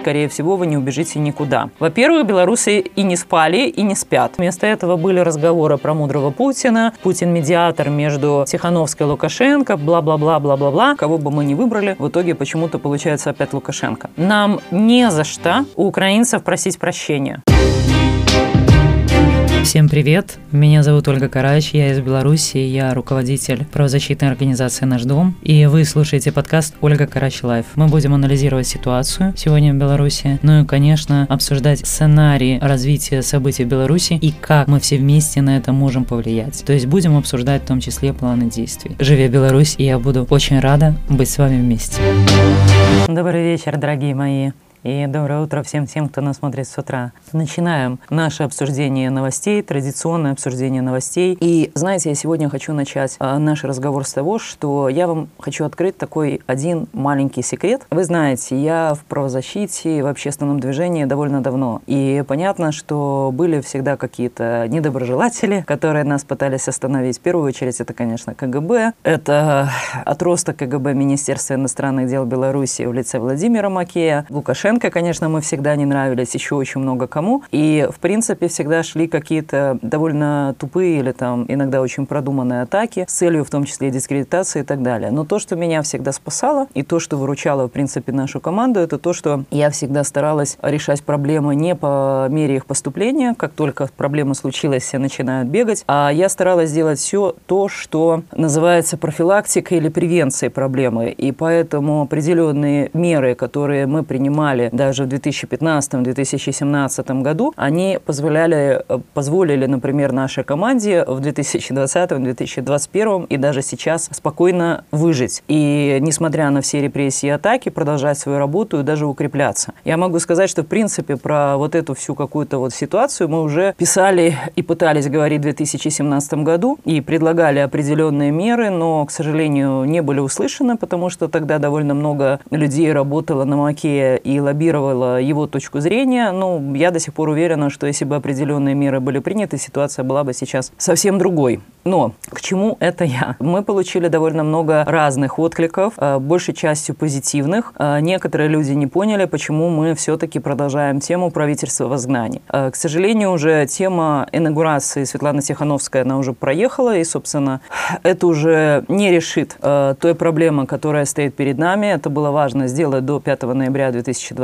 скорее всего, вы не убежите никуда. Во-первых, белорусы и не спали, и не спят. Вместо этого были разговоры про мудрого Путина, Путин медиатор между Тихановской и Лукашенко, бла-бла-бла, бла-бла-бла. Кого бы мы ни выбрали, в итоге почему-то получается опять Лукашенко. Нам не за что у украинцев просить прощения. Всем привет! Меня зовут Ольга Карач, я из Беларуси, я руководитель правозащитной организации «Наш дом», и вы слушаете подкаст «Ольга Карач Live». Мы будем анализировать ситуацию сегодня в Беларуси, ну и, конечно, обсуждать сценарии развития событий в Беларуси и как мы все вместе на это можем повлиять. То есть будем обсуждать в том числе планы действий. Жыве Беларусь, и я буду очень рада быть с вами вместе. Добрый вечер, дорогие мои. И доброе утро всем тем, кто нас смотрит с утра. Начинаем наше обсуждение новостей, традиционное обсуждение новостей. И знаете, я сегодня хочу начать а, наш разговор с того, что я вам хочу открыть такой один маленький секрет. Вы знаете, я в правозащите, в общественном движении довольно давно. И понятно, что были всегда какие-то недоброжелатели, которые нас пытались остановить. В первую очередь это, конечно, КГБ. Это отросток КГБ Министерства иностранных дел Беларуси в лице Владимира Макея, Лукашенко Лукашенко, конечно, мы всегда не нравились, еще очень много кому. И, в принципе, всегда шли какие-то довольно тупые или там иногда очень продуманные атаки с целью в том числе дискредитации и так далее. Но то, что меня всегда спасало, и то, что выручало, в принципе, нашу команду, это то, что я всегда старалась решать проблемы не по мере их поступления, как только проблема случилась, все начинают бегать, а я старалась сделать все то, что называется профилактикой или превенцией проблемы. И поэтому определенные меры, которые мы принимали принимали даже в 2015-2017 году, они позволяли, э, позволили, например, нашей команде в 2020-2021 и даже сейчас спокойно выжить. И несмотря на все репрессии и атаки, продолжать свою работу и даже укрепляться. Я могу сказать, что в принципе про вот эту всю какую-то вот ситуацию мы уже писали и пытались говорить в 2017 году и предлагали определенные меры, но, к сожалению, не были услышаны, потому что тогда довольно много людей работало на Маке и лоббировала его точку зрения. Ну, я до сих пор уверена, что если бы определенные меры были приняты, ситуация была бы сейчас совсем другой. Но к чему это я? Мы получили довольно много разных откликов, э, большей частью позитивных. Э, некоторые люди не поняли, почему мы все-таки продолжаем тему правительства в изгнании. Э, к сожалению, уже тема инаугурации Светланы Тихановской, она уже проехала, и, собственно, это уже не решит той проблемы, которая стоит перед нами. Это было важно сделать до 5 ноября 2020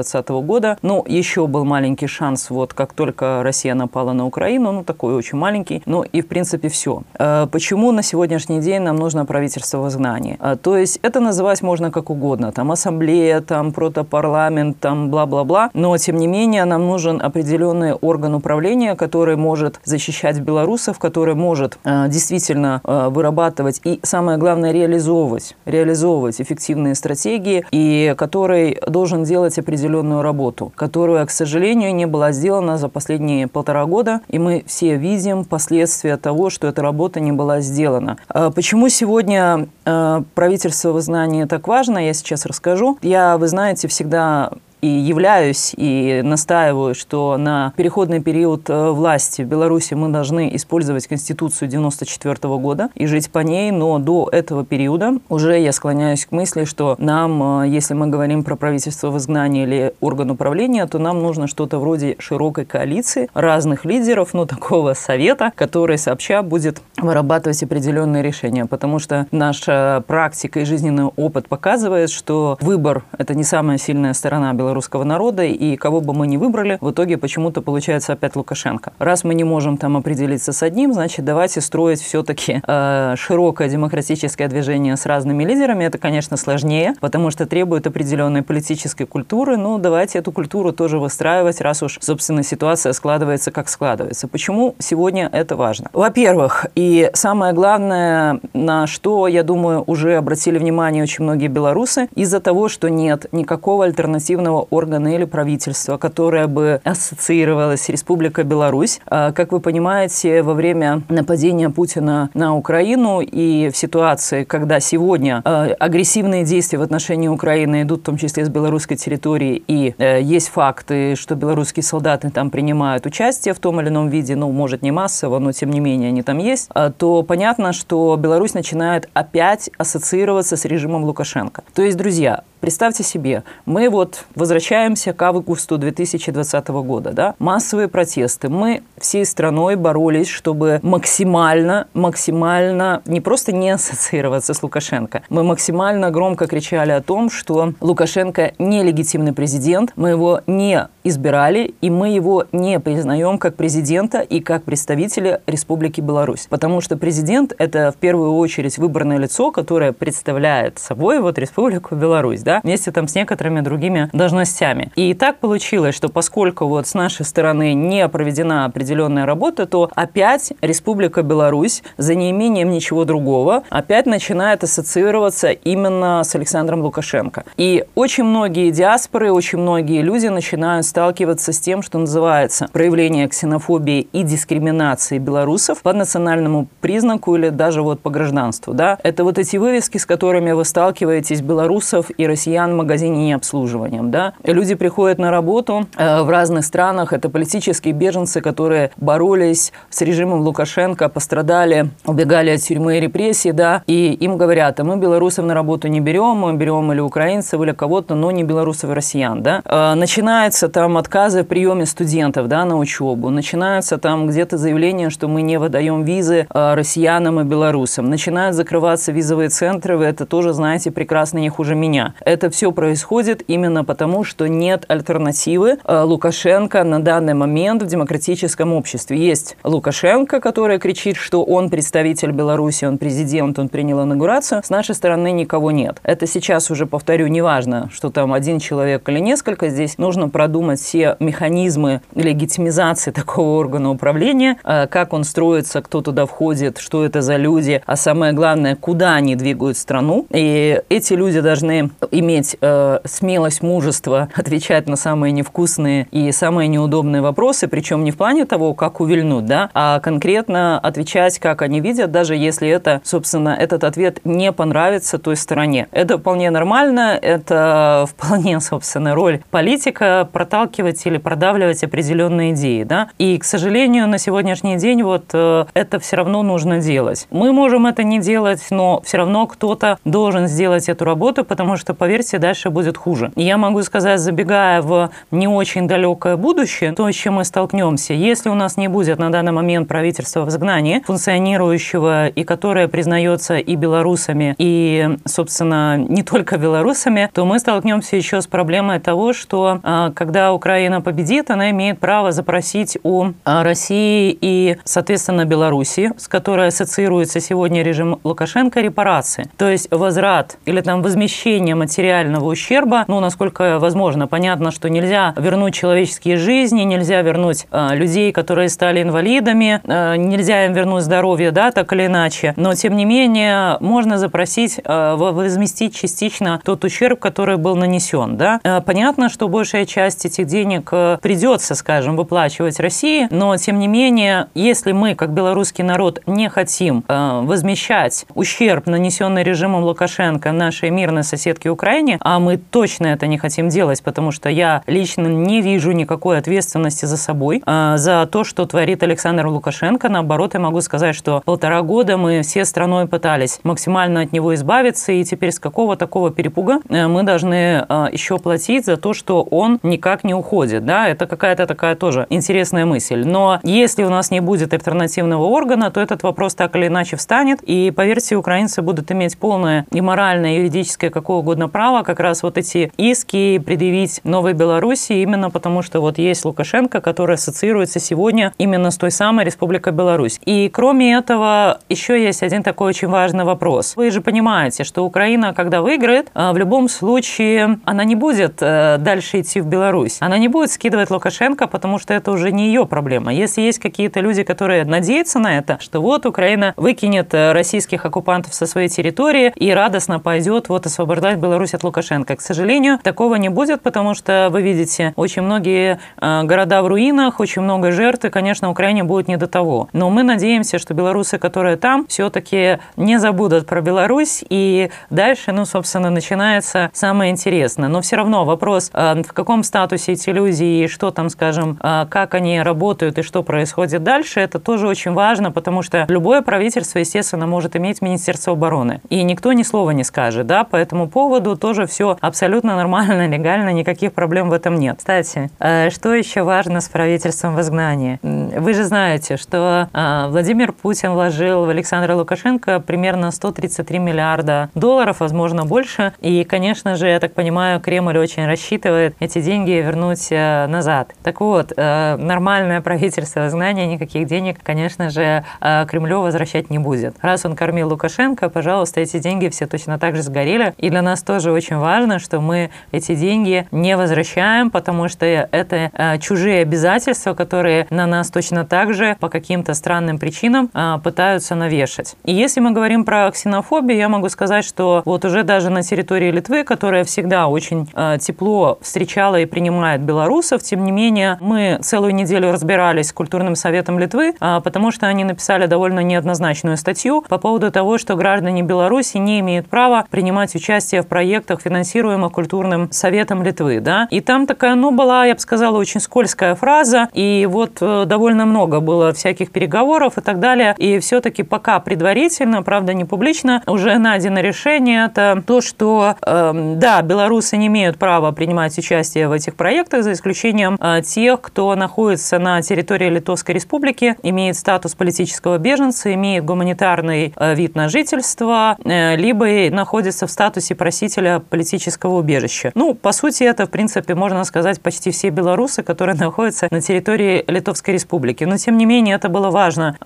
года. Ну, еще был маленький шанс, вот как только Россия напала на Украину, ну, такой очень маленький, ну, и, в принципе, все. Э, почему на сегодняшний день нам нужно правительство в изгнании? Э, то есть это называть можно как угодно, там ассамблея, там протопарламент, там бла-бла-бла, но тем не менее нам нужен определенный орган управления, который может защищать белорусов, который может э, действительно вырабатывать и самое главное реализовывать, реализовывать эффективные стратегии и который должен делать определенную работу, которая, к сожалению, не была сделана за последние полтора года, и мы все видим последствия того, что эта работа не была сделана. А почему сегодня э, правительство в изгнании так важно, я сейчас расскажу. Я, вы знаете, всегда и являюсь, и настаиваю, что на переходный период э, власти в Беларуси мы должны использовать Конституцию 94 года и жить по ней, но до этого периода уже я склоняюсь к мысли, что нам, э, если мы говорим про правительство в изгнании или орган управления, то нам нужно что-то вроде широкой коалиции разных лидеров, ну, такого совета, который сообща будет вырабатывать определенные решения, потому что наша практика и жизненный опыт показывает, что выбор – это не самая сильная сторона Беларуси, белорусского народа, и кого бы мы ни выбрали, в итоге почему-то получается опять Лукашенко. Раз мы не можем там определиться с одним, значит, давайте строить все-таки э, широкое демократическое движение с разными лидерами. Это, конечно, сложнее, потому что требует определенной политической культуры. Ну, давайте эту культуру тоже выстраивать, раз уж, собственно, ситуация складывается, как складывается. Почему сегодня это важно? Во-первых, и самое главное, на что, я думаю, уже обратили внимание очень многие белорусы, из-за того, что нет никакого альтернативного органа или правительства, которое бы ассоциировалось Республика Беларусь. А, как вы понимаете, во время нападения Путина на Украину и в ситуации, когда сегодня а, агрессивные действия в отношении Украины идут в том числе с белорусской территории, и э, есть факты, что белорусские солдаты там принимают участие в том или ином виде, ну, может, не массово, но тем не менее они там есть, а, то понятно, что Беларусь начинает опять ассоциироваться с режимом Лукашенко. То есть, друзья, представьте себе, мы вот возвращаемся к августу 2020 года, да, массовые протесты. Мы всей страной боролись, чтобы максимально, максимально не просто не ассоциироваться с Лукашенко, мы максимально громко кричали о том, что Лукашенко нелегитимный президент, мы его не избирали, и мы его не признаем как президента и как представителя Республики Беларусь. Потому что президент – это в первую очередь выборное лицо, которое представляет собой вот Республику Беларусь, да, вместе там с некоторыми другими должностями. И так получилось, что поскольку вот с нашей стороны не проведена определенная работа, то опять Республика Беларусь за неимением ничего другого опять начинает ассоциироваться именно с Александром Лукашенко. И очень многие диаспоры, очень многие люди начинают сталкиваться с тем, что называется проявление ксенофобии и дискриминации белорусов по национальному признаку или даже вот по гражданству. Да? Это вот эти вывески, с которыми вы сталкиваетесь белорусов и россиян в магазине необслуживанием. Да? Люди приходят на работу э, в разных странах. Это политические беженцы, которые боролись с режимом Лукашенко, пострадали, убегали от тюрьмы и репрессий, да, и им говорят, а мы белорусов на работу не берем, мы берем или украинцев, или кого-то, но не белорусов и россиян, да. Э, начинается там там отказы в приеме студентов да, на учебу, начинаются там где-то заявления, что мы не выдаем визы э, россиянам и белорусам, начинают закрываться визовые центры, вы это тоже знаете прекрасно не хуже меня. Это все происходит именно потому, что нет альтернативы э, Лукашенко на данный момент в демократическом обществе. Есть Лукашенко, который кричит, что он представитель Беларуси, он президент, он принял инаугурацию. С нашей стороны никого нет. Это сейчас уже, повторю, неважно, что там один человек или несколько, здесь нужно продумать все механизмы легитимизации такого органа управления, э, как он строится, кто туда входит, что это за люди, а самое главное, куда они двигают страну. И эти люди должны иметь э, смелость, мужество отвечать на самые невкусные и самые неудобные вопросы, причем не в плане того, как увильнуть, да, а конкретно отвечать, как они видят, даже если это, собственно, этот ответ не понравится той стороне. Это вполне нормально, это вполне, собственно, роль политика проталкивать проталкивать или продавливать определенные идеи. Да? И, к сожалению, на сегодняшний день вот э, это все равно нужно делать. Мы можем это не делать, но все равно кто-то должен сделать эту работу, потому что, поверьте, дальше будет хуже. И я могу сказать, забегая в не очень далекое будущее, то, с чем мы столкнемся, если у нас не будет на данный момент правительства в изгнании, функционирующего и которое признается и белорусами, и, собственно, не только белорусами, то мы столкнемся еще с проблемой того, что а, когда Украина победит, она имеет право запросить у а, России и, соответственно, Беларуси, с которой ассоциируется сегодня режим Лукашенко, репарации. То есть возврат или там возмещение материального ущерба, ну, насколько возможно. Понятно, что нельзя вернуть человеческие жизни, нельзя вернуть э, людей, которые стали инвалидами, э, нельзя им вернуть здоровье, да, так или иначе. Но, тем не менее, можно запросить э, возместить частично тот ущерб, который был нанесен, да. Э, понятно, что большая часть этих денег э, придется, скажем, выплачивать России, но тем не менее, если мы, как белорусский народ, не хотим э, возмещать ущерб, нанесенный режимом Лукашенко нашей мирной соседке Украине, а мы точно это не хотим делать, потому что я лично не вижу никакой ответственности за собой, э, за то, что творит Александр Лукашенко. Наоборот, я могу сказать, что полтора года мы все страной пытались максимально от него избавиться, и теперь с какого такого перепуга мы должны еще платить за то, что он никак не уходит, да, это какая-то такая тоже интересная мысль. Но если у нас не будет альтернативного органа, то этот вопрос так или иначе встанет, и, поверьте, украинцы будут иметь полное и моральное, и юридическое, какое угодно право как раз вот эти иски предъявить Новой Беларуси именно потому, что вот есть Лукашенко, который ассоциируется сегодня именно с той самой Республикой Беларусь. И кроме этого, еще есть один такой очень важный вопрос. Вы же понимаете, что Украина, когда выиграет, а, в любом случае она не будет э, дальше идти в Беларусь она не будет скидывать Лукашенко, потому что это уже не ее проблема. Если есть какие-то люди, которые надеются на это, что вот Украина выкинет э, российских оккупантов со своей территории и радостно пойдет вот освобождать Беларусь от Лукашенко. К сожалению, такого не будет, потому что вы видите, очень многие э, города в руинах, очень много жертв, и, конечно, Украине будет не до того. Но мы надеемся, что белорусы, которые там, все-таки не забудут про Беларусь, и дальше, ну, собственно, начинается самое интересное. Но все равно вопрос, э, в каком статусе сбросить иллюзии, что там, скажем, а, как они работают и что происходит дальше, это тоже очень важно, потому что любое правительство, естественно, может иметь Министерство обороны. И никто ни слова не скажет, да, по этому поводу тоже все абсолютно нормально, легально, никаких проблем в этом нет. Кстати, э, что еще важно с правительством в изгнании? Вы же знаете, что а, Владимир Путин вложил в Александра Лукашенко примерно 133 миллиарда долларов, возможно, больше. И, конечно же, я так понимаю, Кремль очень рассчитывает эти деньги вернуть э, назад. Так вот, э, нормальное правительство изгнания никаких денег, конечно же, Кремлю возвращать не будет. Раз он кормил Лукашенко, пожалуйста, эти деньги все точно так же сгорели. И для нас тоже очень важно, что мы эти деньги не возвращаем, потому что это э, чужие обязательства, которые на нас точно так же по каким-то странным причинам э, пытаются навешать. И если мы говорим про ксенофобию, я могу сказать, что вот уже даже на территории Литвы, которая всегда очень э, тепло встречала и принимает белорусов, тем не менее мы целую неделю разбирались с культурным советом Литвы, потому что они написали довольно неоднозначную статью по поводу того, что граждане Беларуси не имеют права принимать участие в проектах, финансируемых культурным советом Литвы. Да? И там такая, ну, была, я бы сказала, очень скользкая фраза, и вот э, довольно много было всяких переговоров и так далее. И все-таки пока предварительно, правда, не публично, уже найдено решение, это то, что, э, да, белорусы не имеют права принимать участие в этих проектах, за исключением э, тех, кто находится на территории Литовской Республики, имеет статус политического беженца, имеет гуманитарный э, вид на жительство, э, либо находится в статусе просителя политического убежища. Ну, по сути, это, в принципе, можно сказать, почти все белорусы, которые находятся на территории Литовской Республики. Но, тем не менее, это было важно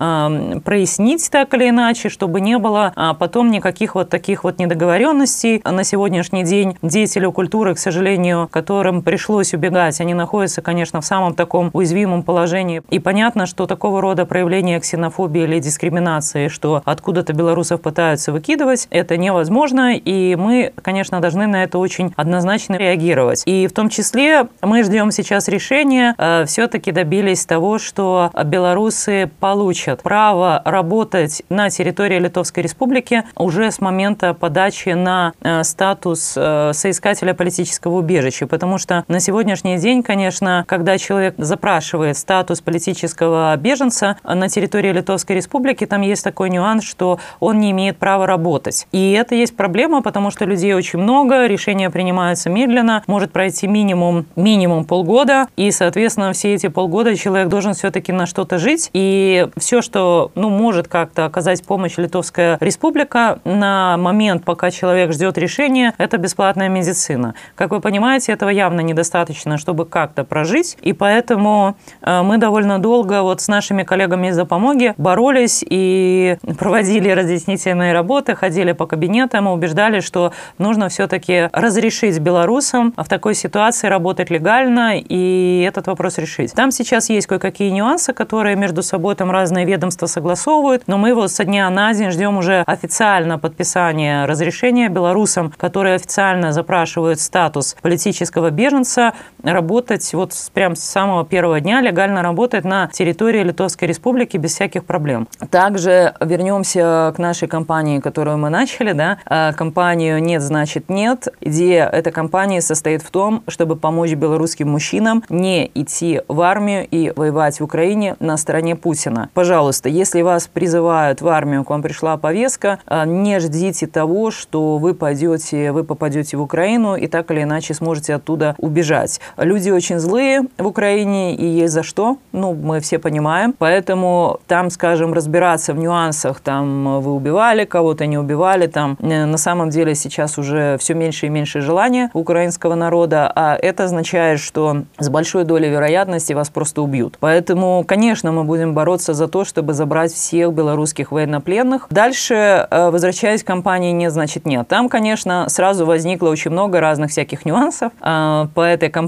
прояснить так или иначе, чтобы не было а потом никаких вот таких вот недоговоренностей. На сегодняшний день деятели культуры, к сожалению, которым пришлось убегать, они находятся, конечно, в самом таком уязвимом положении. И понятно, что такого рода проявление ксенофобии или дискриминации, что откуда-то белорусов пытаются выкидывать, это невозможно, и мы, конечно, должны на это очень однозначно реагировать. И в том числе мы ждем сейчас решения, э, все-таки добились того, что белорусы получат право работать на территории Литовской Республики уже с момента подачи на э, статус э, соискателя политического убежища, потому что на сегодняшний день, конечно, когда человек запрашивает статус политического беженца на территории Литовской Республики, там есть такой нюанс, что он не имеет права работать. И это есть проблема, потому что людей очень много, решения принимаются медленно, может пройти минимум, минимум полгода, и, соответственно, все эти полгода человек должен все-таки на что-то жить, и все, что ну, может как-то оказать помощь Литовская Республика на момент, пока человек ждет решения, это бесплатная медицина. Как вы понимаете, этого явно недостаточно, чтобы как-то прожить, и поэтому э, мы довольно долго вот с нашими коллегами из Запомоги боролись и проводили разъяснительные работы, ходили по кабинетам и убеждали, что нужно все-таки разрешить белорусам в такой ситуации работать легально и этот вопрос решить. Там сейчас есть кое-какие нюансы, которые между собой там разные ведомства согласовывают, но мы его со дня на день ждем уже официально подписания разрешения белорусам, которые официально запрашивают статус политического беженца, работать вот прям с самого первого дня легально работать на территории Литовской Республики без всяких проблем. Также вернемся к нашей компании, которую мы начали, да, а, компанию «Нет, значит нет». Идея этой компании состоит в том, чтобы помочь белорусским мужчинам не идти в армию и воевать в Украине на стороне Путина. Пожалуйста, если вас призывают в армию, к вам пришла повестка, а, не ждите того, что вы пойдете, вы попадете в Украину и так или иначе сможете оттуда убежать. Люди очень злые в Украине и есть за что, ну, мы все понимаем, поэтому там, скажем, разбираться в нюансах, там вы убивали кого-то, не убивали, там э, на самом деле сейчас уже все меньше и меньше желания украинского народа, а это означает, что с большой долей вероятности вас просто убьют. Поэтому, конечно, мы будем бороться за то, чтобы забрать всех белорусских военнопленных. Дальше, э, возвращаясь к компании «Нет, значит нет». Там, конечно, сразу возникло очень много разных всяких нюансов э, по этой компании,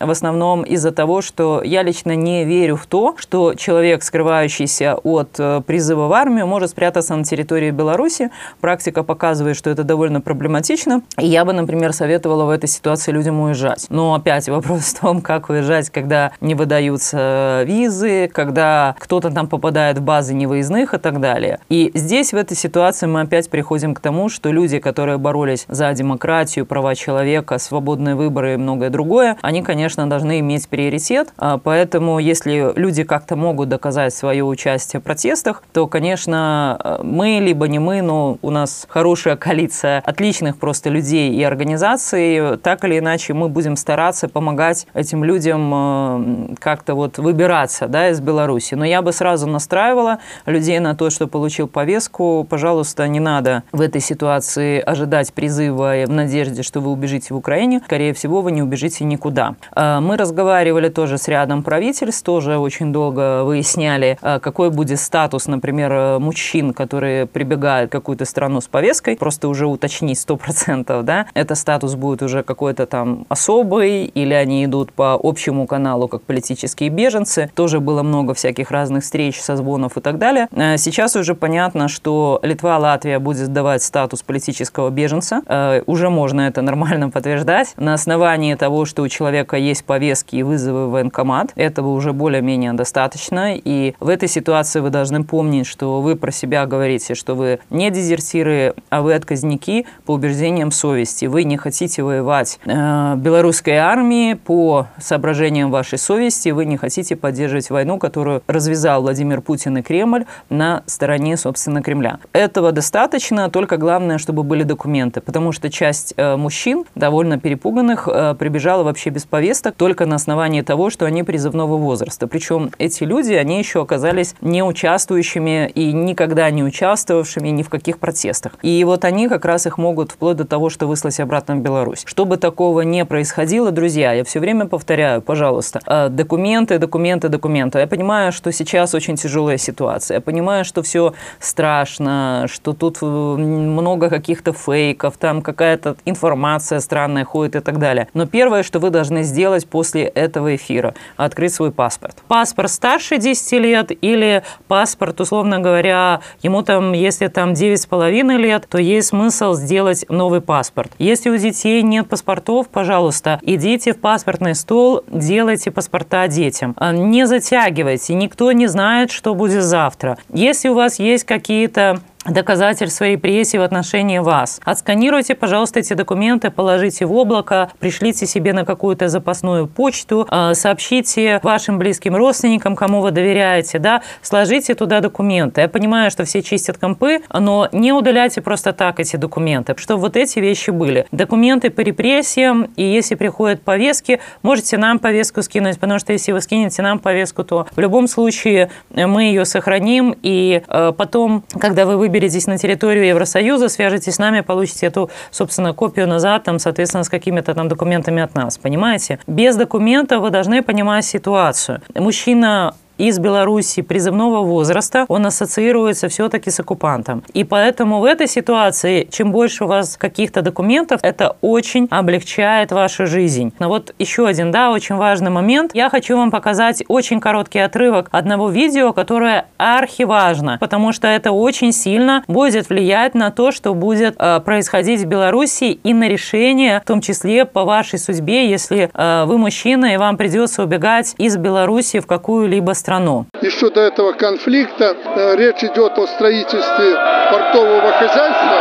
в основном из-за того, что я лично не верю в то, что человек, скрывающийся от призыва в армию, может спрятаться на территории Беларуси. Практика показывает, что это довольно проблематично. И я бы, например, советовала в этой ситуации людям уезжать. Но опять вопрос в том, как уезжать, когда не выдаются визы, когда кто-то там попадает в базы невыездных и так далее. И здесь, в этой ситуации, мы опять приходим к тому, что люди, которые боролись за демократию, права человека, свободные выборы и многое другое, другое, они, конечно, должны иметь приоритет. А, поэтому, если люди как-то могут доказать свое участие в протестах, то, конечно, мы, либо не мы, но у нас хорошая коалиция отличных просто людей и организаций, так или иначе мы будем стараться помогать этим людям как-то вот выбираться да, из Беларуси. Но я бы сразу настраивала людей на то, что получил повестку, пожалуйста, не надо в этой ситуации ожидать призыва в надежде, что вы убежите в Украине. Скорее всего, вы не убежите никуда. А, мы разговаривали тоже с рядом правительств, тоже очень долго выясняли, а, какой будет статус, например, мужчин, которые прибегают в какую-то страну с повесткой. Просто уже уточнить 100%, да, это статус будет уже какой-то там особый, или они идут по общему каналу, как политические беженцы. Тоже было много всяких разных встреч, созвонов и так далее. Сейчас уже понятно, что Литва, Латвия будет давать статус политического беженца. Э, уже можно это нормально подтверждать. На основании того, что у человека есть повестки и вызовы в военкомат, этого уже более-менее достаточно. И в этой ситуации вы должны помнить, что вы про себя говорите, что вы не дезертиры, а вы отказники по убеждениям совести. Вы не хотите воевать э, белорусской армии по соображениям вашей совести. Вы не хотите поддерживать войну, которую развязал Владимир Путин и Кремль на стороне, собственно, Кремля. Этого достаточно, только главное, чтобы были документы, потому что часть э, мужчин, довольно перепуганных, э, прибежала вообще без повесток только на основании того, что они призывного возраста. Причем эти люди, они еще оказались не участвующими и никогда не участвовавшими ни в каких протестах. И вот они как раз их могут вплоть до того, что выслать обратно в Беларусь. Чтобы такого не происходило, друзья, я все время повторяю, пожалуйста, э, документы, документы, документы. Я понимаю, что сейчас очень тяжелая ситуация. Я понимаю, что все страшно, что тут много каких-то фейков, там какая-то информация странная ходит и так далее. Но первое, что вы должны сделать после этого эфира, открыть свой паспорт. Паспорт старше 10 лет или паспорт, условно говоря, ему там, если там 9,5 лет, то есть смысл сделать новый паспорт. Если у детей нет паспортов, пожалуйста, идите в паспортный стол, делайте паспорта детям. А не затягивайте, никто не знает, что будет завтра. Если у вас есть какие-то доказательств своей репрессий в отношении вас. Отсканируйте, пожалуйста, эти документы, положите в облако, пришлите себе на какую-то запасную почту, а, сообщите вашим близким родственникам, кому вы доверяете, да, сложите туда документы. Я понимаю, что все чистят компы, но не удаляйте просто так эти документы, чтобы вот эти вещи были. Документы по репрессиям, и если приходят повестки, можете нам повестку скинуть, потому что если вы скинете нам повестку, то в любом случае мы ее сохраним, и э, потом, когда вы выберете выберетесь на территорию Евросоюза, свяжетесь с нами, получите эту, собственно, копию назад, там, соответственно, с какими-то там документами от нас, понимаете? Без документов вы должны понимать ситуацию. Мужчина из Беларуси призывного возраста, он ассоциируется все-таки с оккупантом. И поэтому в этой ситуации, чем больше у вас каких-то документов, это очень облегчает вашу жизнь. Но вот еще один, да, очень важный момент. Я хочу вам показать очень короткий отрывок одного видео, которое архиважно, потому что это очень сильно будет влиять на то, что будет э, происходить в Беларуси и на решение, в том числе по вашей судьбе, если э, вы мужчина и вам придется убегать из Беларуси в какую-либо страну страну. Еще до этого конфликта э, речь идет о строительстве портового хозяйства.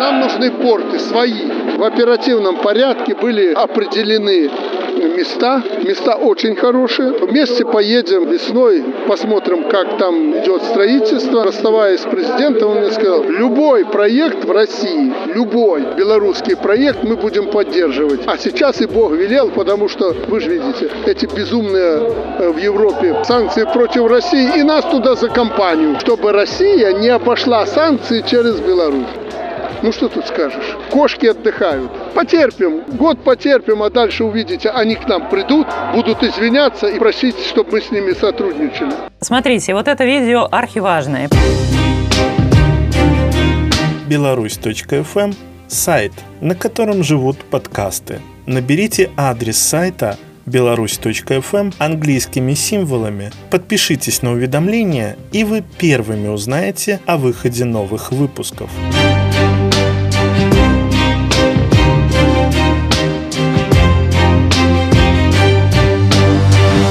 Нам нужны порты свои. В оперативном порядке были определены места. Места очень хорошие. Вместе поедем весной, посмотрим, как там идет строительство. Расставаясь с президентом, он мне сказал, любой проект в России, любой белорусский проект мы будем поддерживать. А сейчас и Бог велел, потому что, вы же видите, эти безумные э, в Европе санкции против России и нас туда за компанию, чтобы Россия не обошла санкции через Беларусь. Ну что тут скажешь? Кошки отдыхают. Потерпим, год потерпим, а дальше увидите, они к нам придут, будут извиняться и просить, чтобы мы с ними сотрудничали. Смотрите, вот это видео архиважное. Беларусь.фм – сайт, на котором живут подкасты. Наберите адрес сайта беларусь.фм английскими символами, подпишитесь на уведомления, и вы первыми узнаете о выходе новых выпусков.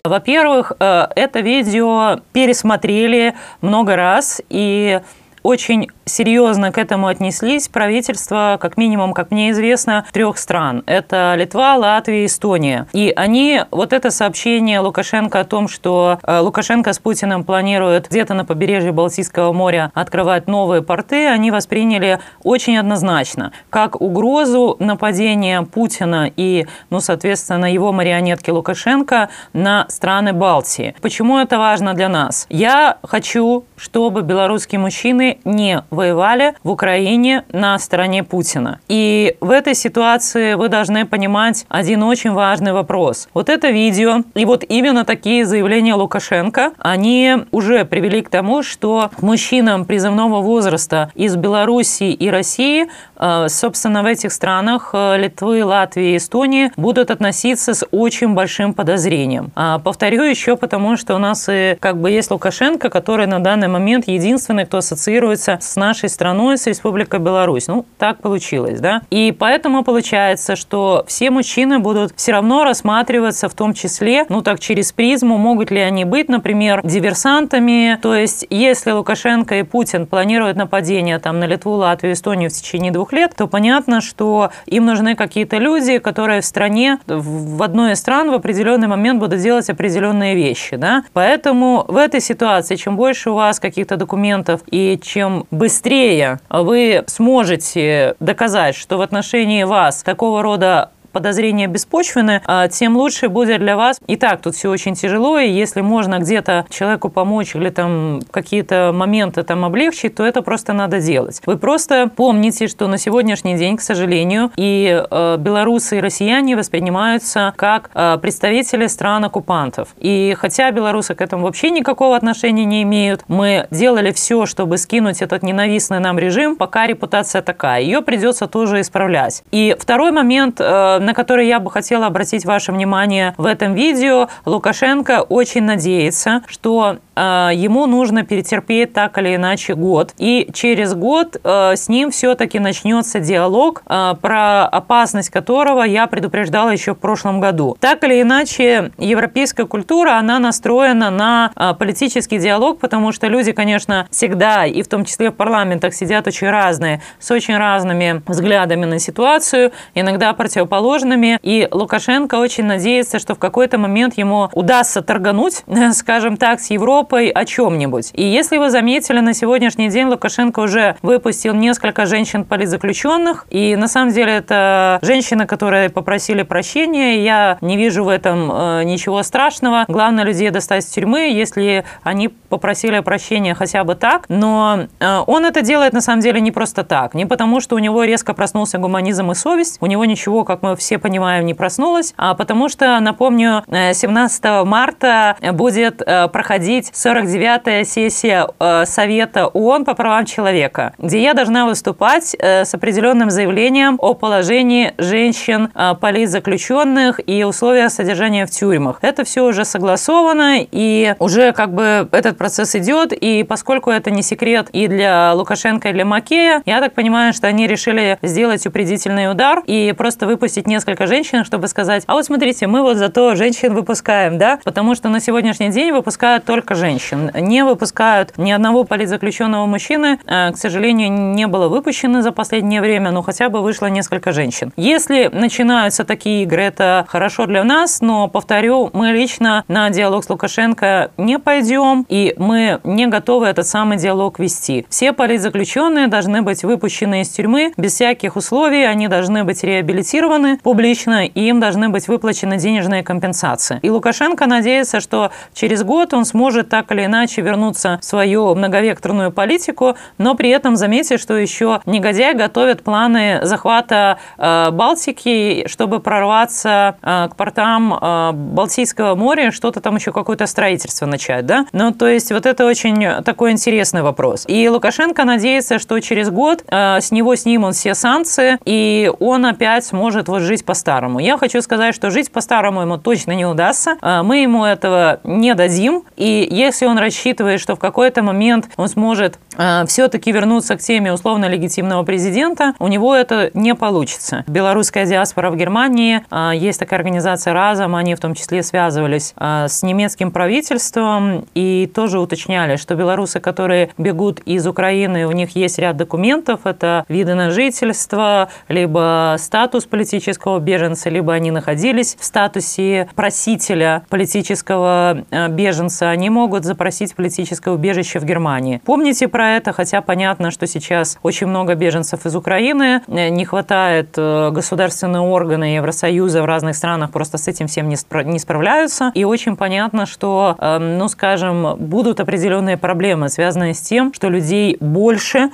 Во-первых, э, это видео пересмотрели много раз, и очень серьезно к этому отнеслись правительства, как минимум, как мне известно, трех стран. Это Литва, Латвия, Эстония. И они, вот это сообщение Лукашенко о том, что э, Лукашенко с Путиным планируют где-то на побережье Балтийского моря открывать новые порты, они восприняли очень однозначно, как угрозу нападения Путина и, ну, соответственно, его марионетки Лукашенко на страны Балтии. Почему это важно для нас? Я хочу, чтобы белорусские мужчины не воевали в Украине на стороне Путина. И в этой ситуации вы должны понимать один очень важный вопрос. Вот это видео и вот именно такие заявления Лукашенко, они уже привели к тому, что мужчинам призывного возраста из Белоруссии и России, э, собственно, в этих странах э, Литвы, Латвии и Эстонии будут относиться с очень большим подозрением. А повторю еще потому, что у нас и как бы есть Лукашенко, который на данный момент единственный, кто ассоциируется с нашей страной, с Республикой Беларусь. Ну, так получилось, да? И поэтому получается, что все мужчины будут все равно рассматриваться в том числе, ну так через призму, могут ли они быть, например, диверсантами. То есть, если Лукашенко и Путин планируют нападение там на Литву, Латвию, Эстонию в течение двух лет, то понятно, что им нужны какие-то люди, которые в стране, в одной из стран в определенный момент будут делать определенные вещи, да? Поэтому в этой ситуации, чем больше у вас каких-то документов и чем быстрее вы сможете доказать, что в отношении вас такого рода подозрения беспочвены, а, тем лучше будет для вас. И так тут все очень тяжело, и если можно где-то человеку помочь или там какие-то моменты там облегчить, то это просто надо делать. Вы просто помните, что на сегодняшний день, к сожалению, и э, белорусы, и россияне воспринимаются как э, представители стран-оккупантов. И хотя белорусы к этому вообще никакого отношения не имеют, мы делали все, чтобы скинуть этот ненавистный нам режим, пока репутация такая. Ее придется тоже исправлять. И второй момент, э, на который я бы хотела обратить ваше внимание в этом видео, Лукашенко очень надеется, что э, ему нужно перетерпеть так или иначе год. И через год э, с ним все-таки начнется диалог, э, про опасность которого я предупреждала еще в прошлом году. Так или иначе, европейская культура, она настроена на э, политический диалог, потому что люди, конечно, всегда, и в том числе в парламентах, сидят очень разные, с очень разными взглядами на ситуацию, иногда противоположными сложными, и Лукашенко очень надеется, что в какой-то момент ему удастся торгануть, скажем так, с Европой о чем-нибудь. И если вы заметили, на сегодняшний день Лукашенко уже выпустил несколько женщин-политзаключенных, и на самом деле это женщины, которые попросили прощения, я не вижу в этом э, ничего страшного. Главное людей достать из тюрьмы, если они попросили прощения хотя бы так, но э, он это делает на самом деле не просто так, не потому, что у него резко проснулся гуманизм и совесть, у него ничего, как мы все понимаем, не проснулась, а потому что, напомню, 17 э, марта будет э, проходить 49-я сессия э, Совета ООН по правам человека, где я должна выступать с определенным заявлением о положении женщин, политзаключенных и условиях содержания в тюрьмах. Это все уже согласовано, и уже как бы этот процесс идет, и поскольку это не секрет и для Лукашенко, и для Макея, я так понимаю, что они решили сделать упредительный удар и просто выпустить несколько женщин, чтобы сказать, а вот смотрите, мы вот зато женщин выпускаем, да, потому что на сегодняшний день выпускают только женщин, не выпускают ни одного политзаключенного мужчины, э, к сожалению, не было выпущено за последнее время, но хотя бы вышло несколько женщин. Если начинаются такие игры, это хорошо для нас, но, повторю, мы лично на диалог с Лукашенко не пойдем, и мы не готовы этот самый диалог вести. Все политзаключенные должны быть выпущены из тюрьмы без всяких условий, они должны быть реабилитированы, публично, и им должны быть выплачены денежные компенсации. И Лукашенко надеется, что через год он сможет так или иначе вернуться в свою многовекторную политику, но при этом заметьте, что еще негодяй готовит планы захвата э, Балтики, чтобы прорваться э, к портам э, Балтийского моря, что-то там еще какое-то строительство начать, да? Ну, то есть вот это очень такой интересный вопрос. И Лукашенко надеется, что через год э, с него снимут все санкции, и он опять сможет вот жить по-старому. Я хочу сказать, что жить по-старому ему точно не удастся. А, мы ему этого не дадим. И если он рассчитывает, что в какой-то момент он сможет все-таки вернуться к теме условно легитимного президента, у него это не получится. Белорусская диаспора в Германии, э, есть такая организация «Разом», они в том числе связывались э, с немецким правительством и тоже уточняли, что белорусы, которые бегут из Украины, у них есть ряд документов, это виды на жительство, либо статус политического беженца, либо они находились в статусе просителя политического беженца, они могут запросить политическое убежище в Германии. Помните про это, хотя понятно, что сейчас очень много беженцев из Украины, э, не хватает э, государственные органы Евросоюза в разных странах просто с этим всем не, спра- не справляются. И очень понятно, что, эм, ну, скажем, будут определенные проблемы, связанные с тем, что людей больше,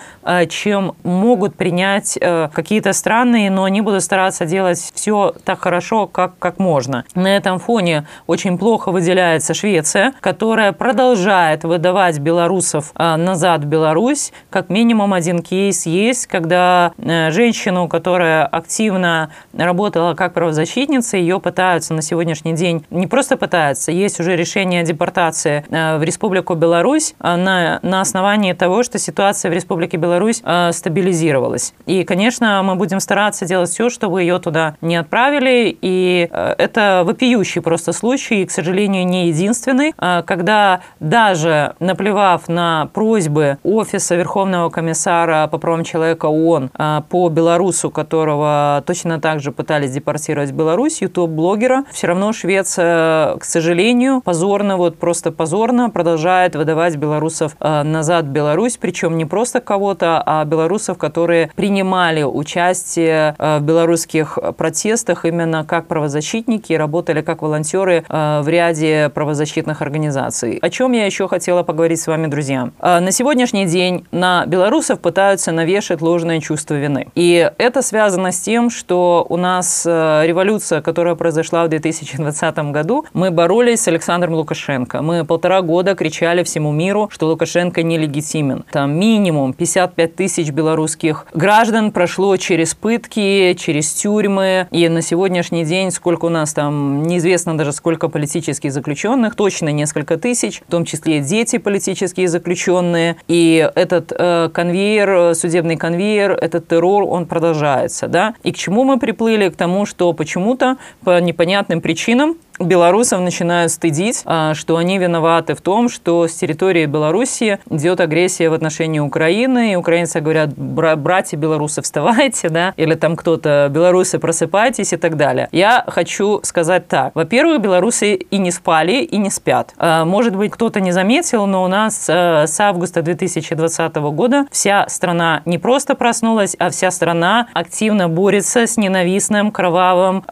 чем могут принять какие-то страны, но они будут стараться делать все так хорошо, как, как можно. На этом фоне очень плохо выделяется Швеция, которая продолжает выдавать белорусов назад в Беларусь. Как минимум один кейс есть, когда э, женщину, которая активно работала как правозащитница, ее пытаются на сегодняшний день, не просто пытаются, есть уже решение о депортации э, в Республику Беларусь а, на, на основании того, что ситуация в Республике Беларусь э, стабилизировалась. И, конечно, мы будем стараться делать все, чтобы ее туда не отправили. И это вопиющий просто случай, и, к сожалению, не единственный, когда даже наплевав на просьбы Офиса Верховного комиссара по правам человека ООН а, по белорусу, которого точно так же пытались депортировать в Беларусь, ютуб-блогера, все равно Швеция, к сожалению, позорно, вот просто позорно продолжает выдавать белорусов а, назад в Беларусь, причем не просто кого-то, а белорусов, которые принимали участие а, в белорусских протестах именно как правозащитники работали как волонтеры в ряде правозащитных организаций. О чем я еще хотела поговорить с вами, друзья? На сегодняшний день на белорусов пытаются навешать ложное чувство вины. И это связано с тем, что у нас э, революция, которая произошла в 2020 году, мы боролись с Александром Лукашенко. Мы полтора года кричали всему миру, что Лукашенко нелегитимен. Там минимум 55 тысяч белорусских граждан прошло через пытки, через тюрьмы. И на сегодняшний день сколько у нас там, неизвестно даже сколько политических заключенных, точно несколько тысяч, в том числе дети политические заключенные. И этот э, конвейер, судебный конвейер, этот террор, он продолжается. Да? И к чему мы приплыли? К тому, что почему-то по непонятным причинам белорусов начинают стыдить, а, что они виноваты в том, что с территории Белоруссии идет агрессия в отношении Украины, и украинцы говорят, братья белорусы, вставайте, да, или там кто-то, белорусы, просыпайтесь и так далее. Я хочу сказать так. Во-первых, белорусы и не спали, и не спят. А, может быть, кто-то не заметил, но у нас а, с августа 2020 года вся страна не просто проснулась, а вся страна активно борется с ненавистным, кровавым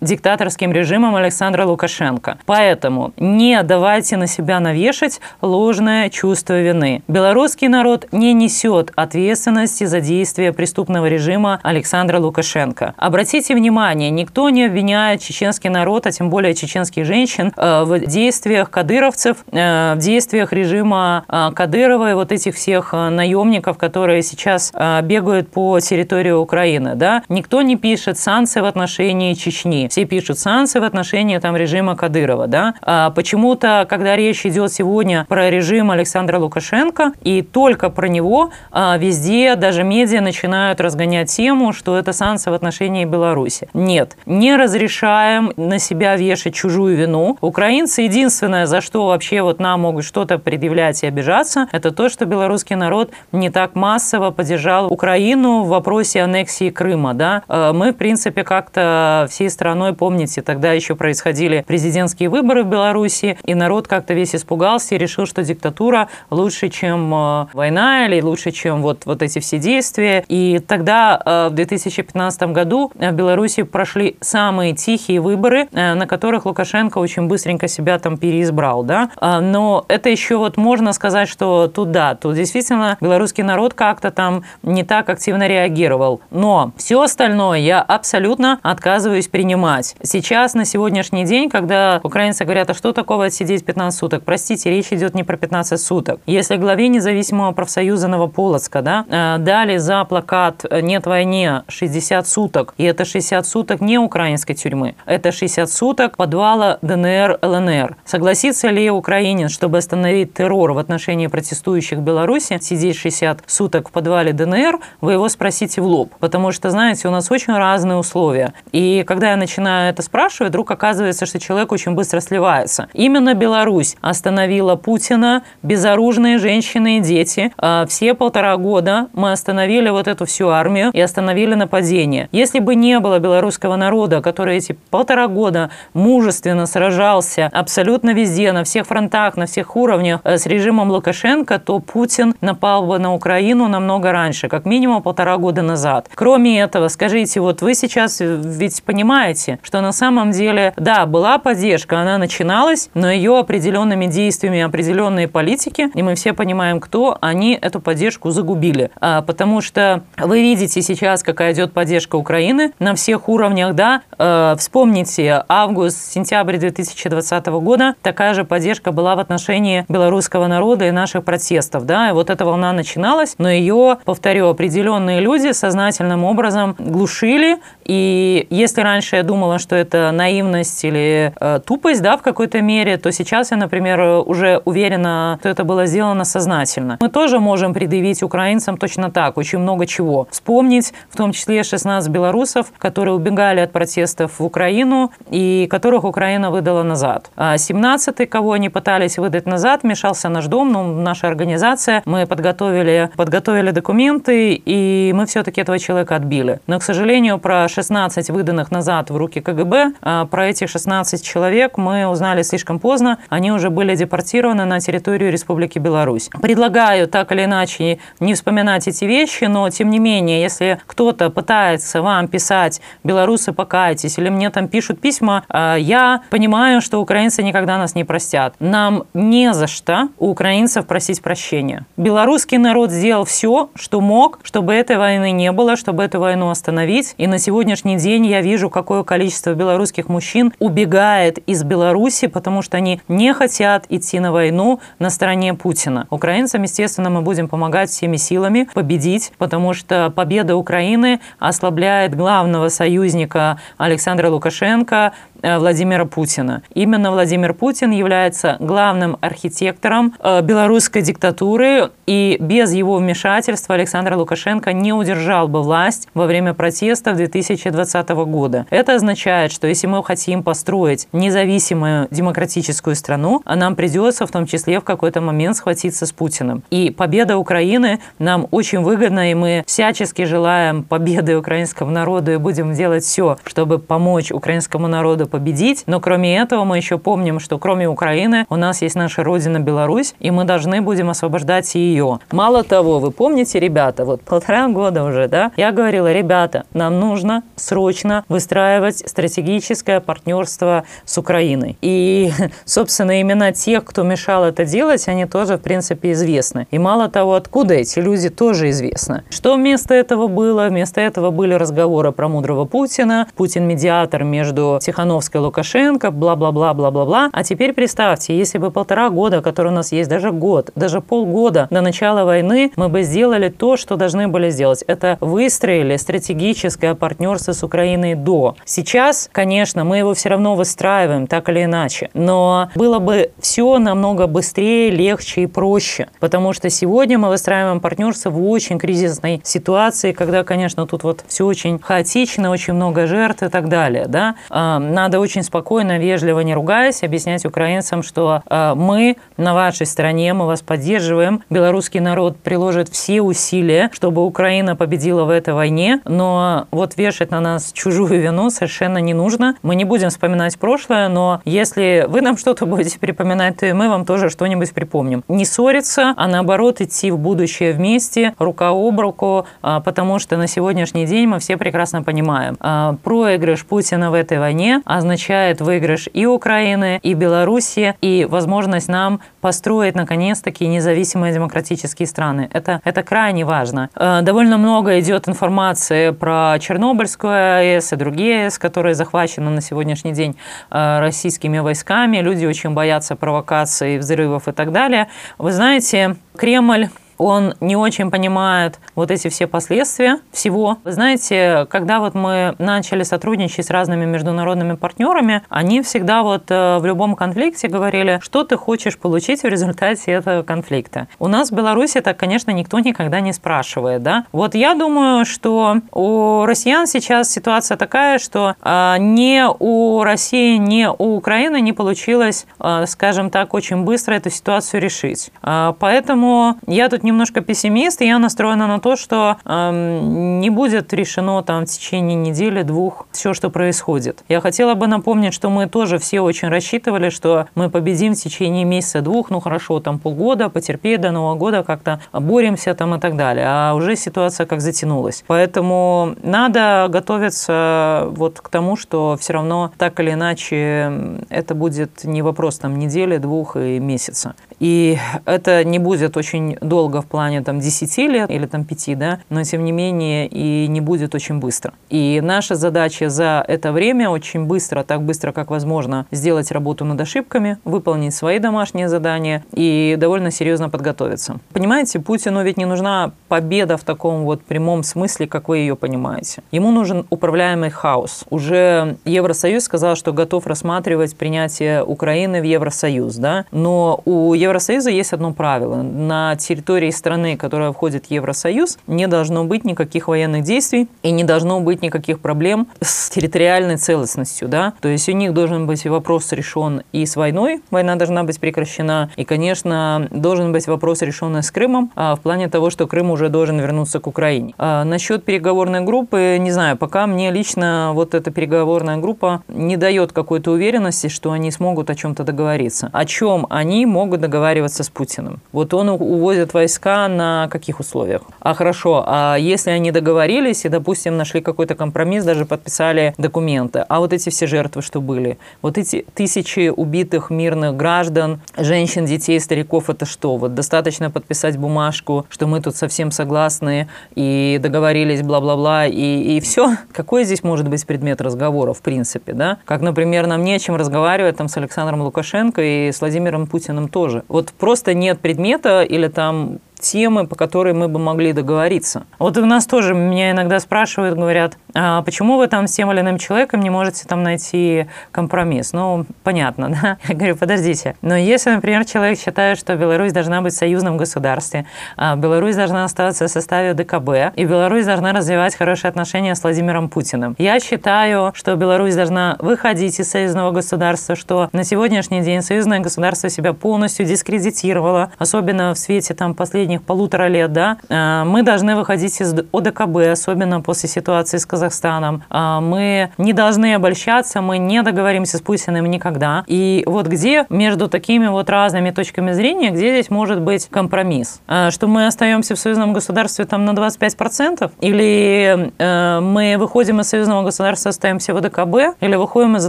диктаторским режимом Александра Лукашенко Лукашенко. Поэтому не давайте на себя навешать ложное чувство вины. Белорусский народ не несет ответственности за действия преступного режима Александра Лукашенко. Обратите внимание, никто не обвиняет чеченский народ, а тем более чеченских женщин, э, в действиях кадыровцев, э, в действиях режима э, Кадырова и вот этих всех наемников, которые сейчас бегают по территории Украины. Да? Никто не пишет санкции в отношении Чечни. Все пишут санкции в отношении там, режима Кадырова. Да? А почему-то, когда речь идет сегодня про режим Александра Лукашенко, и только про него, а, везде даже медиа начинают разгонять тему, что это санкции в отношении Беларуси. Нет, не разрешаем на себя вешать чужую вину. Украинцы единственное, за что вообще вот нам могут что-то предъявлять и обижаться, это то, что белорусский народ не так массово поддержал Украину в вопросе аннексии Крыма. Да? А, мы, в принципе, как-то всей страной, помните, тогда еще происходили были президентские выборы в Беларуси, и народ как-то весь испугался и решил, что диктатура лучше, чем э, война или лучше, чем вот, вот эти все действия. И тогда, э, в 2015 году, в Беларуси прошли самые тихие выборы, э, на которых Лукашенко очень быстренько себя там переизбрал. Да? Но это еще вот можно сказать, что тут да, тут действительно белорусский народ как-то там не так активно реагировал. Но все остальное я абсолютно отказываюсь принимать. Сейчас, на сегодняшний день, день, когда украинцы говорят, а что такого отсидеть 15 суток? Простите, речь идет не про 15 суток. Если главе независимого профсоюза Новополоцка да, э, дали за плакат «Нет войне» 60 суток, и это 60 суток не украинской тюрьмы, это 60 суток подвала ДНР, ЛНР. Согласится ли украинец, чтобы остановить террор в отношении протестующих в Беларуси, сидеть 60 суток в подвале ДНР, вы его спросите в лоб. Потому что, знаете, у нас очень разные условия. И когда я начинаю это спрашивать, вдруг оказывается, что человек очень быстро сливается. Именно Беларусь остановила Путина, безоружные женщины и дети. А все полтора года мы остановили вот эту всю армию и остановили нападение. Если бы не было белорусского народа, который эти полтора года мужественно сражался абсолютно везде, на всех фронтах, на всех уровнях э, с режимом Лукашенко, то Путин напал бы на Украину намного раньше, как минимум полтора года назад. Кроме этого, скажите, вот вы сейчас ведь понимаете, что на самом деле, да, была поддержка, она начиналась, но ее определенными действиями определенные политики, и мы все понимаем, кто, они эту поддержку загубили. А, потому что вы видите сейчас, какая идет поддержка Украины на всех уровнях, да, а, вспомните август-сентябрь 2020 года, такая же поддержка была в отношении белорусского народа и наших протестов, да, и вот эта волна начиналась, но ее, повторю, определенные люди сознательным образом глушили, и если раньше я думала, что это наивность или э, тупость, да, в какой-то мере, то сейчас я, например, уже уверена, что это было сделано сознательно. Мы тоже можем предъявить украинцам точно так, очень много чего. Вспомнить, в том числе 16 белорусов, которые убегали от протестов в Украину и которых Украина выдала назад. А 17 кого они пытались выдать назад, вмешался наш дом, ну, наша организация. Мы подготовили, подготовили документы, и мы все-таки этого человека отбили. Но, к сожалению, про 16 выданных назад в руки КГБ, а про этих 16 человек мы узнали слишком поздно. Они уже были депортированы на территорию Республики Беларусь. Предлагаю так или иначе не вспоминать эти вещи, но тем не менее, если кто-то пытается вам писать «белорусы, покайтесь» или мне там пишут письма, а, я понимаю, что украинцы никогда нас не простят. Нам не за что у украинцев просить прощения. Белорусский народ сделал все, что мог, чтобы этой войны не было, чтобы эту войну остановить. И на сегодняшний день я вижу, какое количество белорусских мужчин убегает из Беларуси, потому что они не хотят идти на войну на стороне Путина. Украинцам, естественно, мы будем помогать всеми силами победить, потому что победа Украины ослабляет главного союзника Александра Лукашенко, Владимира Путина. Именно Владимир Путин является главным архитектором э, белорусской диктатуры, и без его вмешательства Александр Лукашенко не удержал бы власть во время протестов 2020 года. Это означает, что если мы хотим построить независимую демократическую страну, нам придется в том числе в какой-то момент схватиться с Путиным. И победа Украины нам очень выгодна, и мы всячески желаем победы украинскому народу и будем делать все, чтобы помочь украинскому народу победить. Но кроме этого мы еще помним, что кроме Украины у нас есть наша родина Беларусь, и мы должны будем освобождать ее. Мало того, вы помните, ребята, вот полтора года уже, да, я говорила, ребята, нам нужно срочно выстраивать стратегическое партнерство с Украиной. И, собственно, имена тех, кто мешал это делать, они тоже, в принципе, известны. И мало того, откуда эти люди, тоже известно. Что вместо этого было? Вместо этого были разговоры про мудрого Путина, Путин медиатор между Тихановским Тихановская, Лукашенко, бла-бла-бла, бла-бла-бла. А теперь представьте, если бы полтора года, который у нас есть, даже год, даже полгода до начала войны, мы бы сделали то, что должны были сделать. Это выстроили стратегическое партнерство с Украиной до. Сейчас, конечно, мы его все равно выстраиваем, так или иначе. Но было бы все намного быстрее, легче и проще. Потому что сегодня мы выстраиваем партнерство в очень кризисной ситуации, когда, конечно, тут вот все очень хаотично, очень много жертв и так далее. Да? А, надо очень спокойно, вежливо, не ругаясь, объяснять украинцам, что э, мы на вашей стороне, мы вас поддерживаем. Белорусский народ приложит все усилия, чтобы Украина победила в этой войне, но вот вешать на нас чужую вину совершенно не нужно. Мы не будем вспоминать прошлое, но если вы нам что-то будете припоминать, то и мы вам тоже что-нибудь припомним. Не ссориться, а наоборот идти в будущее вместе, рука об руку, э, потому что на сегодняшний день мы все прекрасно понимаем, э, проигрыш Путина в этой войне – означает выигрыш и Украины, и Беларуси, и возможность нам построить наконец-таки независимые демократические страны. Это, это крайне важно. Э, довольно много идет информации про Чернобыльскую АЭС и другие АЭС, которые захвачены на сегодняшний день э, российскими войсками. Люди очень боятся провокаций, взрывов и так далее. Вы знаете, Кремль он не очень понимает вот эти все последствия всего. Вы знаете, когда вот мы начали сотрудничать с разными международными партнерами, они всегда вот э, в любом конфликте говорили, что ты хочешь получить в результате этого конфликта. У нас в Беларуси так, конечно, никто никогда не спрашивает, да. Вот я думаю, что у россиян сейчас ситуация такая, что э, ни у России, ни у Украины не получилось, э, скажем так, очень быстро эту ситуацию решить. Поэтому я тут немножко пессимист, и я настроена на то, что э, не будет решено там в течение недели-двух все, что происходит. Я хотела бы напомнить, что мы тоже все очень рассчитывали, что мы победим в течение месяца-двух, ну хорошо, там полгода, потерпеть до Нового года, как-то боремся там и так далее. А уже ситуация как затянулась. Поэтому надо готовиться вот к тому, что все равно так или иначе это будет не вопрос там недели, двух и месяца. И это не будет очень долго в плане там 10 лет или там 5, да, но тем не менее и не будет очень быстро. И наша задача за это время очень быстро, так быстро, как возможно, сделать работу над ошибками, выполнить свои домашние задания и довольно серьезно подготовиться. Понимаете, Путину ведь не нужна победа в таком вот прямом смысле, как вы ее понимаете. Ему нужен управляемый хаос. Уже Евросоюз сказал, что готов рассматривать принятие Украины в Евросоюз, да, но у Евросоюза есть одно правило. На территории страны, которая входит в Евросоюз, не должно быть никаких военных действий и не должно быть никаких проблем с территориальной целостностью. Да? То есть у них должен быть вопрос решен и с войной, война должна быть прекращена, и, конечно, должен быть вопрос решен с Крымом а, в плане того, что Крым уже должен вернуться к Украине. А насчет переговорной группы, не знаю, пока мне лично вот эта переговорная группа не дает какой-то уверенности, что они смогут о чем-то договориться. О чем они могут договариваться с Путиным? Вот он увозит войска на каких условиях? А хорошо, а если они договорились и, допустим, нашли какой-то компромисс, даже подписали документы, а вот эти все жертвы, что были? Вот эти тысячи убитых мирных граждан, женщин, детей, стариков, это что? Вот достаточно подписать бумажку, что мы тут совсем согласны и договорились, бла-бла-бла, и, и все? Какой здесь может быть предмет разговора, в принципе, да? Как, например, нам не о чем разговаривать там с Александром Лукашенко и с Владимиром Путиным тоже. Вот просто нет предмета или там темы, по которой мы бы могли договориться. Вот у нас тоже меня иногда спрашивают, говорят, почему вы там с тем или иным человеком не можете там найти компромисс? Ну, понятно, да? Я говорю, подождите. Но если, например, человек считает, что Беларусь должна быть союзным государством, а Беларусь должна оставаться в составе ДКБ, и Беларусь должна развивать хорошие отношения с Владимиром Путиным. Я считаю, что Беларусь должна выходить из союзного государства, что на сегодняшний день союзное государство себя полностью дискредитировало, особенно в свете там последних полутора лет, да, э, мы должны выходить из ОДКБ, особенно после ситуации с Казахстаном Казахстаном. А, мы не должны обольщаться, мы не договоримся с Путиным никогда. И вот где между такими вот разными точками зрения, где здесь может быть компромисс? А, что мы остаемся в союзном государстве там на 25%? Или э, мы выходим из союзного государства, остаемся в ОДКБ? Или выходим из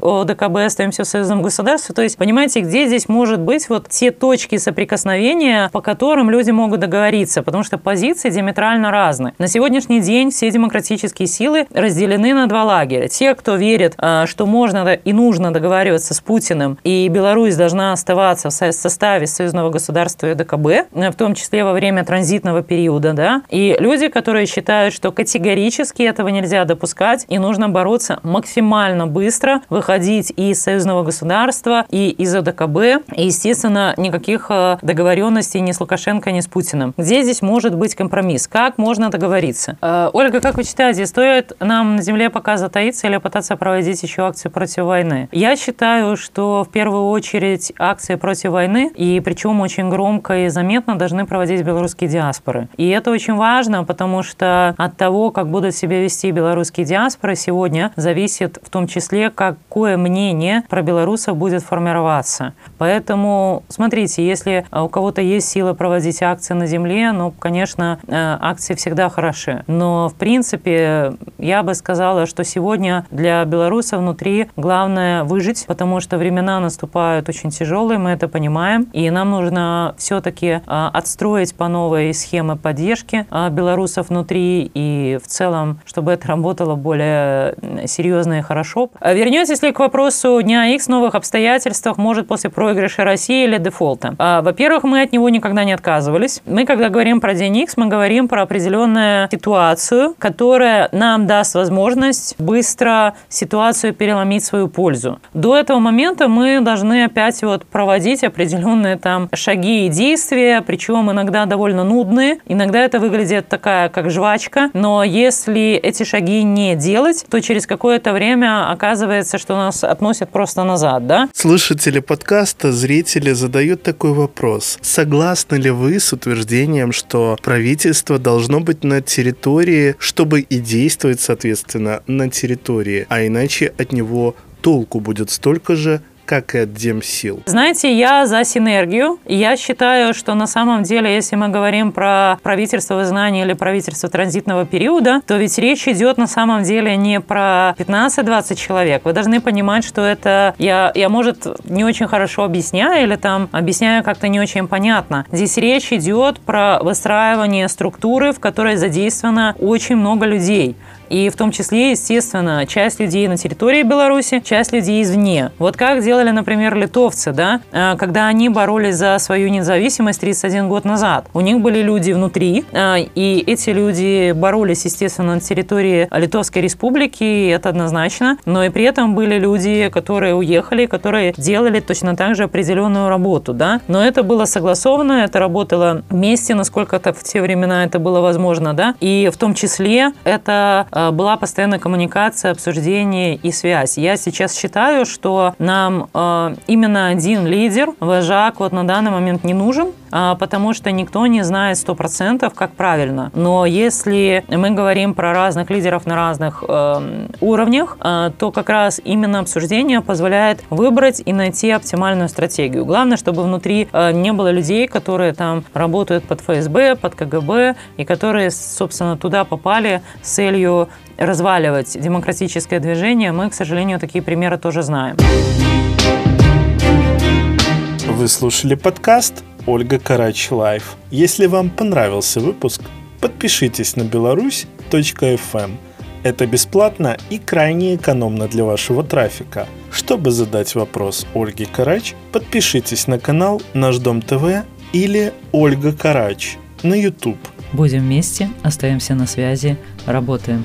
ОДКБ, остаемся в союзном государстве? То есть, понимаете, где здесь может быть вот те точки соприкосновения, по которым люди могут договориться? Потому что позиции диаметрально разные. На сегодняшний день все демократические силы разделены на два лагеря. Те, кто верит, а, что можно и нужно договариваться с Путиным, и Беларусь должна оставаться в составе союзного государства и ДКБ, в том числе во время транзитного периода, да, и люди, которые считают, что категорически этого нельзя допускать, и нужно бороться максимально быстро, выходить из союзного государства и из ОДКБ, и, естественно, никаких а, договоренностей ни с Лукашенко, ни с Путиным. Где здесь может быть компромисс? Как можно договориться? А, Ольга, как вы считаете, стоит нам на Земле пока затаиться или пытаться проводить еще акции против войны. Я считаю, что в первую очередь акции против войны, и причем очень громко и заметно должны проводить белорусские диаспоры. И это очень важно, потому что от того, как будут себя вести белорусские диаспоры сегодня, зависит в том числе, какое мнение про белорусов будет формироваться. Поэтому, смотрите, если у кого-то есть сила проводить акции на на земле, ну, конечно, э, акции всегда хороши. Но, в принципе, я бы сказала, что сегодня для белоруса внутри главное выжить, потому что времена наступают очень тяжелые, мы это понимаем, и нам нужно все-таки отстроить по новой схемы поддержки белорусов внутри и в целом, чтобы это работало более серьезно и хорошо. Вернетесь ли к вопросу Дня X новых обстоятельствах, может, после проигрыша России или дефолта? Во-первых, мы от него никогда не отказывались. Мы, когда говорим про День X, мы говорим про определенную ситуацию, которая нам даст возможность быстро ситуацию переломить в свою пользу. До этого момента мы должны опять вот проводить определенные там шаги и действия, причем иногда довольно нудные, иногда это выглядит такая, как жвачка, но если эти шаги не делать, то через какое-то время оказывается, что нас относят просто назад, да? Слушатели подкаста, зрители задают такой вопрос. Согласны ли вы с утверждением, что правительство должно быть на территории, чтобы и действовать, соответственно, на территории, а иначе от него толку будет столько же, как и от демсил? Знаете, я за синергию. Я считаю, что на самом деле, если мы говорим про правительство в изгнании или правительство транзитного периода, то ведь речь идет на самом деле не про 15-20 человек. Вы должны понимать, что это я, я, может, не очень хорошо объясняю или там объясняю как-то не очень понятно. Здесь речь идет про выстраивание структуры, в которой задействовано очень много людей. И в том числе, естественно, часть людей на территории Беларуси, часть людей извне. Вот как делали, например, литовцы, да, а, когда они боролись за свою независимость 31 год назад. У них были люди внутри, а, и эти люди боролись, естественно, на территории Литовской республики, это однозначно, но и при этом были люди, которые уехали, которые делали точно так же определенную работу, да, но это было согласовано, это работало вместе, насколько это в те времена это было возможно, да, и в том числе это была постоянная коммуникация, обсуждение и связь. Я сейчас считаю, что нам э, именно один лидер, вожак, вот на данный момент не нужен, потому что никто не знает сто процентов, как правильно. Но если мы говорим про разных лидеров на разных э, уровнях, то как раз именно обсуждение позволяет выбрать и найти оптимальную стратегию. Главное, чтобы внутри не было людей, которые там работают под ФСБ, под КГБ, и которые, собственно, туда попали с целью разваливать демократическое движение, мы, к сожалению, такие примеры тоже знаем. Вы слушали подкаст Ольга Карач Live. Если вам понравился выпуск, подпишитесь на беларусь.фм. Это бесплатно и крайне экономно для вашего трафика. Чтобы задать вопрос Ольге Карач, подпишитесь на канал Наш Дом ТВ или Ольга Карач на YouTube. Будем вместе, остаемся на связи, работаем.